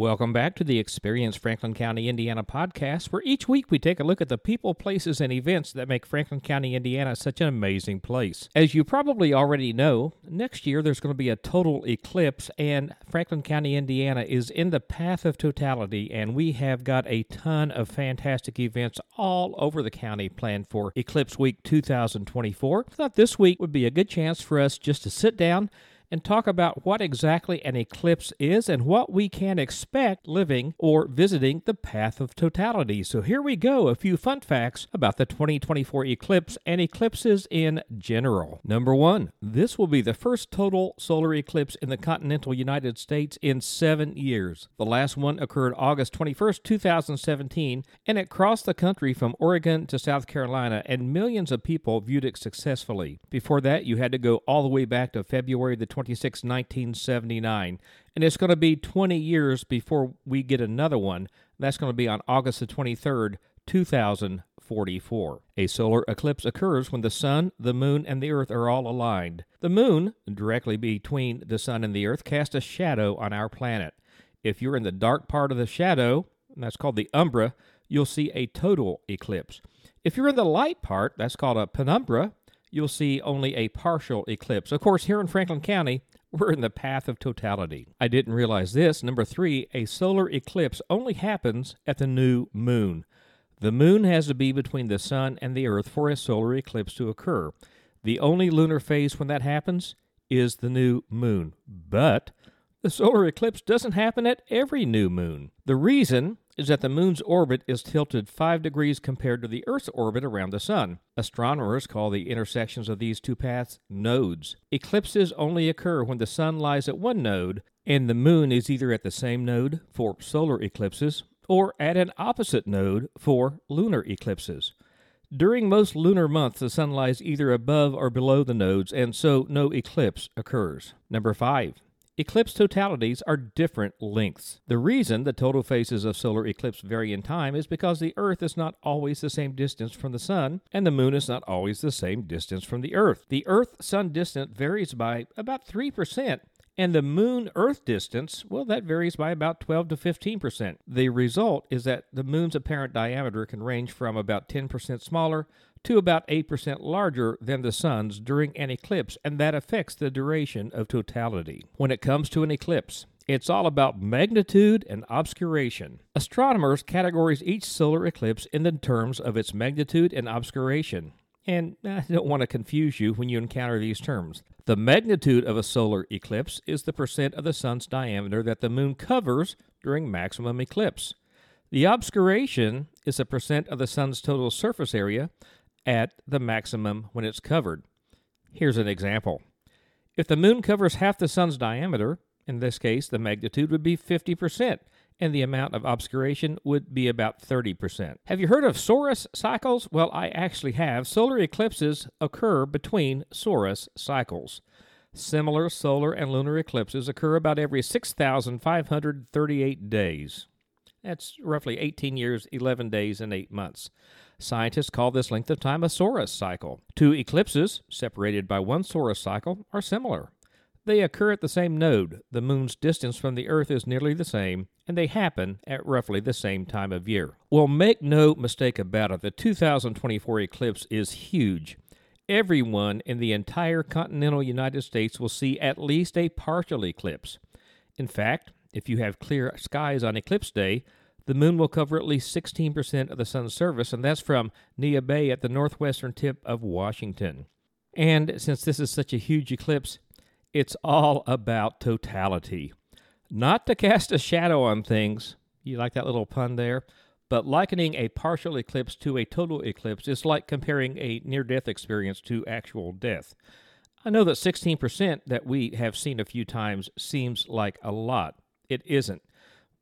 Welcome back to the Experience Franklin County, Indiana podcast, where each week we take a look at the people, places, and events that make Franklin County, Indiana such an amazing place. As you probably already know, next year there's going to be a total eclipse, and Franklin County, Indiana is in the path of totality, and we have got a ton of fantastic events all over the county planned for Eclipse Week 2024. I thought this week would be a good chance for us just to sit down and talk about what exactly an eclipse is and what we can expect living or visiting the path of totality. So here we go a few fun facts about the 2024 eclipse and eclipses in general. Number one, this will be the first total solar eclipse in the continental United States in seven years. The last one occurred August 21st, 2017, and it crossed the country from Oregon to South Carolina, and millions of people viewed it successfully. Before that, you had to go all the way back to February the 26, 1979. And it's going to be 20 years before we get another one. That's going to be on August the 23rd, 2044. A solar eclipse occurs when the sun, the moon, and the earth are all aligned. The moon, directly between the sun and the earth, casts a shadow on our planet. If you're in the dark part of the shadow, that's called the umbra, you'll see a total eclipse. If you're in the light part, that's called a penumbra, you'll see only a partial eclipse. Of course, here in Franklin County, we're in the path of totality. I didn't realize this. Number three, a solar eclipse only happens at the new moon. The moon has to be between the sun and the earth for a solar eclipse to occur. The only lunar phase when that happens is the new moon. But the solar eclipse doesn't happen at every new moon. The reason is that the moon's orbit is tilted 5 degrees compared to the Earth's orbit around the sun. Astronomers call the intersections of these two paths nodes. Eclipses only occur when the sun lies at one node and the moon is either at the same node for solar eclipses or at an opposite node for lunar eclipses. During most lunar months, the sun lies either above or below the nodes, and so no eclipse occurs. Number 5. Eclipse totalities are different lengths. The reason the total phases of solar eclipse vary in time is because the Earth is not always the same distance from the Sun, and the Moon is not always the same distance from the Earth. The Earth Sun distance varies by about 3%, and the moon Earth distance, well, that varies by about 12 to 15%. The result is that the moon's apparent diameter can range from about 10% smaller to about 8% larger than the sun's during an eclipse, and that affects the duration of totality. When it comes to an eclipse, it's all about magnitude and obscuration. Astronomers categorize each solar eclipse in the terms of its magnitude and obscuration. And I don't want to confuse you when you encounter these terms. The magnitude of a solar eclipse is the percent of the sun's diameter that the moon covers during maximum eclipse. The obscuration is a percent of the sun's total surface area at the maximum when it's covered. Here's an example. If the moon covers half the sun's diameter, in this case the magnitude would be 50%, and the amount of obscuration would be about 30%. Have you heard of Saros cycles? Well, I actually have. Solar eclipses occur between Saros cycles. Similar solar and lunar eclipses occur about every 6,538 days. That's roughly 18 years, 11 days, and 8 months. Scientists call this length of time a Saros cycle. Two eclipses, separated by one Saros cycle, are similar. They occur at the same node. The moon's distance from the Earth is nearly the same, and they happen at roughly the same time of year. Well, make no mistake about it, the 2024 eclipse is huge. Everyone in the entire continental United States will see at least a partial eclipse. In fact, if you have clear skies on eclipse day, the moon will cover at least 16% of the sun's surface, and that's from Neah Bay at the northwestern tip of Washington. And since this is such a huge eclipse, it's all about totality. Not to cast a shadow on things, you like that little pun there, but likening a partial eclipse to a total eclipse is like comparing a near death experience to actual death. I know that 16% that we have seen a few times seems like a lot. It isn't.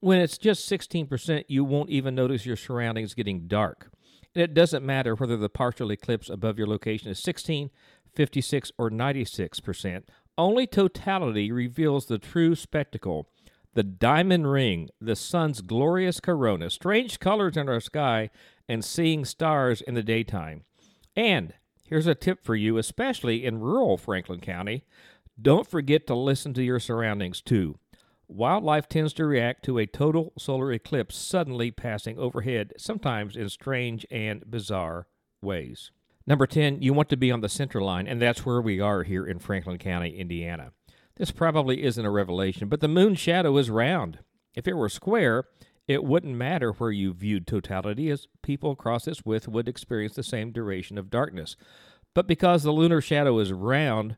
When it's just 16%, you won't even notice your surroundings getting dark. And it doesn't matter whether the partial eclipse above your location is 16, 56, or 96%. Only totality reveals the true spectacle the diamond ring, the sun's glorious corona, strange colors in our sky, and seeing stars in the daytime. And here's a tip for you, especially in rural Franklin County don't forget to listen to your surroundings too. Wildlife tends to react to a total solar eclipse suddenly passing overhead, sometimes in strange and bizarre ways. Number 10, you want to be on the center line, and that's where we are here in Franklin County, Indiana. This probably isn't a revelation, but the moon's shadow is round. If it were square, it wouldn't matter where you viewed totality, as people across its width would experience the same duration of darkness. But because the lunar shadow is round,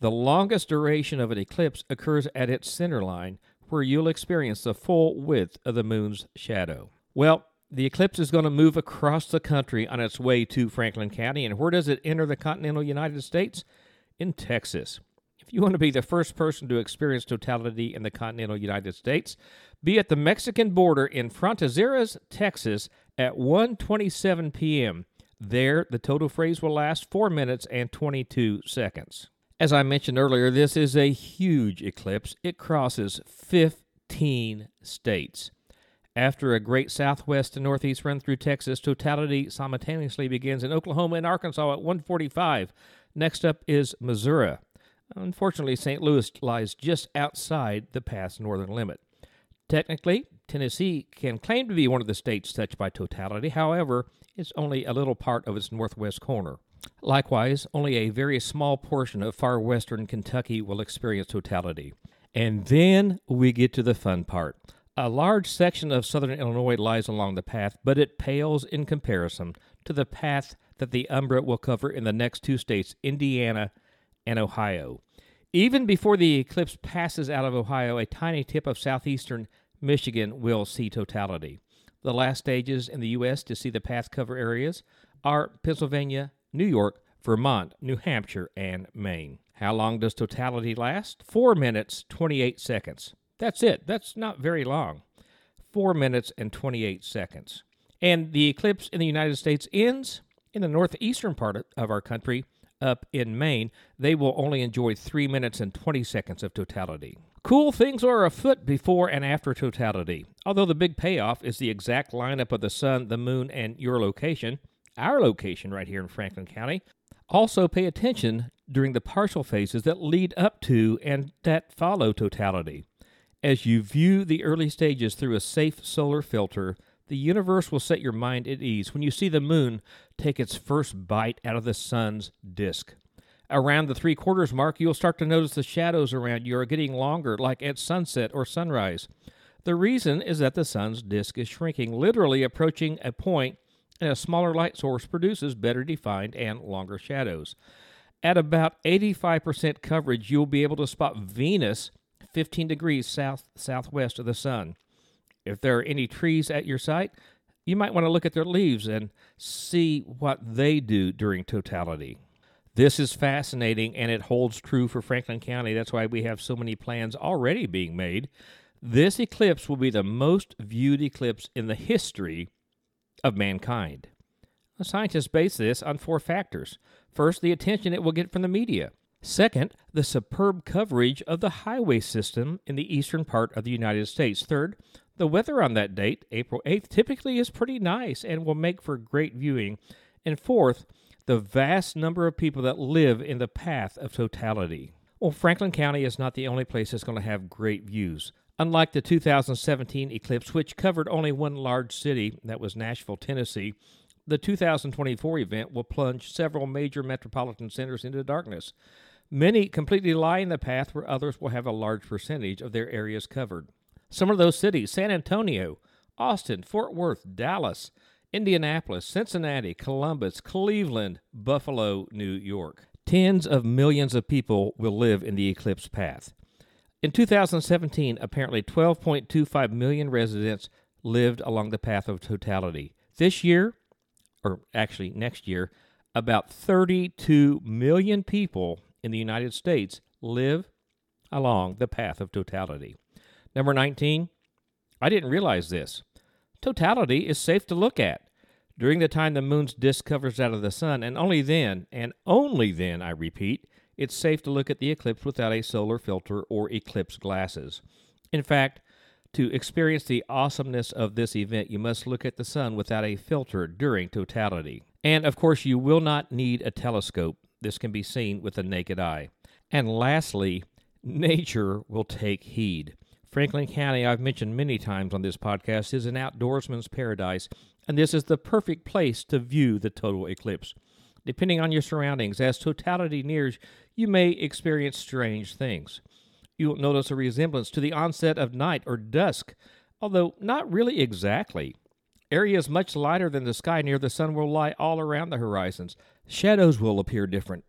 the longest duration of an eclipse occurs at its center line, where you'll experience the full width of the moon's shadow. Well, the eclipse is going to move across the country on its way to Franklin County. And where does it enter the continental United States? In Texas. If you want to be the first person to experience totality in the continental United States, be at the Mexican border in Frontezeras, Texas at 1:27 p.m. There, the total phase will last 4 minutes and 22 seconds. As I mentioned earlier, this is a huge eclipse. It crosses 15 states. After a great southwest to northeast run through Texas, totality simultaneously begins in Oklahoma and Arkansas at 145. Next up is Missouri. Unfortunately, St. Louis lies just outside the past northern limit. Technically, Tennessee can claim to be one of the states touched by totality. However, it's only a little part of its northwest corner. Likewise, only a very small portion of far western Kentucky will experience totality. And then we get to the fun part. A large section of southern Illinois lies along the path, but it pales in comparison to the path that the Umbra will cover in the next two states, Indiana and Ohio. Even before the eclipse passes out of Ohio, a tiny tip of southeastern Michigan will see totality. The last stages in the U.S. to see the path cover areas are Pennsylvania, New York, Vermont, New Hampshire, and Maine. How long does totality last? 4 minutes 28 seconds. That's it. That's not very long. 4 minutes and 28 seconds. And the eclipse in the United States ends in the northeastern part of our country, up in Maine. They will only enjoy 3 minutes and 20 seconds of totality. Cool things are afoot before and after totality. Although the big payoff is the exact lineup of the sun, the moon, and your location, our location right here in Franklin County. Also, pay attention during the partial phases that lead up to and that follow totality. As you view the early stages through a safe solar filter, the universe will set your mind at ease when you see the moon take its first bite out of the sun's disk. Around the three quarters mark, you'll start to notice the shadows around you are getting longer, like at sunset or sunrise. The reason is that the sun's disk is shrinking, literally approaching a point and a smaller light source produces better defined and longer shadows. At about 85% coverage, you'll be able to spot Venus 15 degrees south southwest of the sun. If there are any trees at your site, you might want to look at their leaves and see what they do during totality. This is fascinating and it holds true for Franklin County. That's why we have so many plans already being made. This eclipse will be the most viewed eclipse in the history of mankind. The scientists base this on four factors. First, the attention it will get from the media. Second, the superb coverage of the highway system in the eastern part of the United States. Third, the weather on that date, April 8th, typically is pretty nice and will make for great viewing. And fourth, the vast number of people that live in the path of totality. Well, Franklin County is not the only place that's going to have great views. Unlike the 2017 eclipse, which covered only one large city, that was Nashville, Tennessee, the 2024 event will plunge several major metropolitan centers into darkness. Many completely lie in the path where others will have a large percentage of their areas covered. Some of those cities San Antonio, Austin, Fort Worth, Dallas, Indianapolis, Cincinnati, Columbus, Cleveland, Buffalo, New York. Tens of millions of people will live in the eclipse path. In 2017, apparently 12.25 million residents lived along the path of totality. This year, or actually next year, about 32 million people in the United States live along the path of totality. Number 19, I didn't realize this. Totality is safe to look at during the time the moon's disk covers out of the sun, and only then, and only then, I repeat, it's safe to look at the eclipse without a solar filter or eclipse glasses. In fact, to experience the awesomeness of this event, you must look at the sun without a filter during totality. And of course, you will not need a telescope. This can be seen with the naked eye. And lastly, nature will take heed. Franklin County, I've mentioned many times on this podcast, is an outdoorsman's paradise, and this is the perfect place to view the total eclipse. Depending on your surroundings, as totality nears, you may experience strange things. You will notice a resemblance to the onset of night or dusk, although not really exactly. Areas much lighter than the sky near the sun will lie all around the horizons. Shadows will appear different,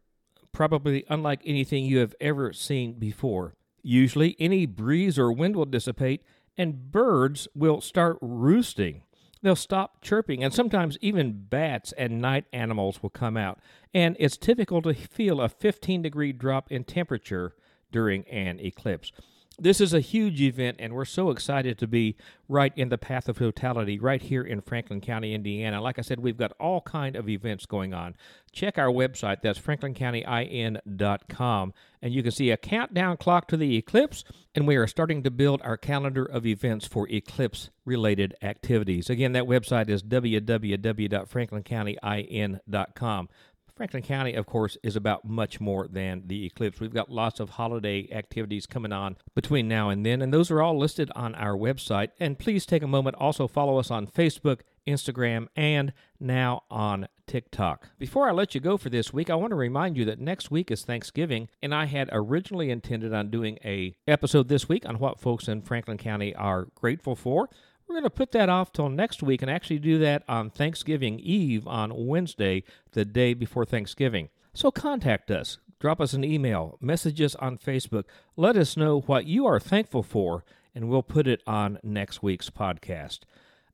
probably unlike anything you have ever seen before. Usually, any breeze or wind will dissipate, and birds will start roosting. They'll stop chirping, and sometimes even bats and night animals will come out. And it's typical to feel a 15 degree drop in temperature during an eclipse. This is a huge event, and we're so excited to be right in the path of totality right here in Franklin County, Indiana. Like I said, we've got all kind of events going on. Check our website. That's franklincountyin.com, and you can see a countdown clock to the eclipse. And we are starting to build our calendar of events for eclipse-related activities. Again, that website is www.franklincountyin.com. Franklin County, of course, is about much more than the eclipse. We've got lots of holiday activities coming on between now and then, and those are all listed on our website. And please take a moment, also follow us on Facebook, Instagram, and now on TikTok. Before I let you go for this week, I want to remind you that next week is Thanksgiving, and I had originally intended on doing a episode this week on what folks in Franklin County are grateful for. We're going to put that off till next week and actually do that on Thanksgiving Eve on Wednesday, the day before Thanksgiving. So contact us, drop us an email, message us on Facebook, let us know what you are thankful for, and we'll put it on next week's podcast.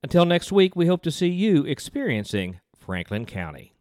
Until next week, we hope to see you experiencing Franklin County.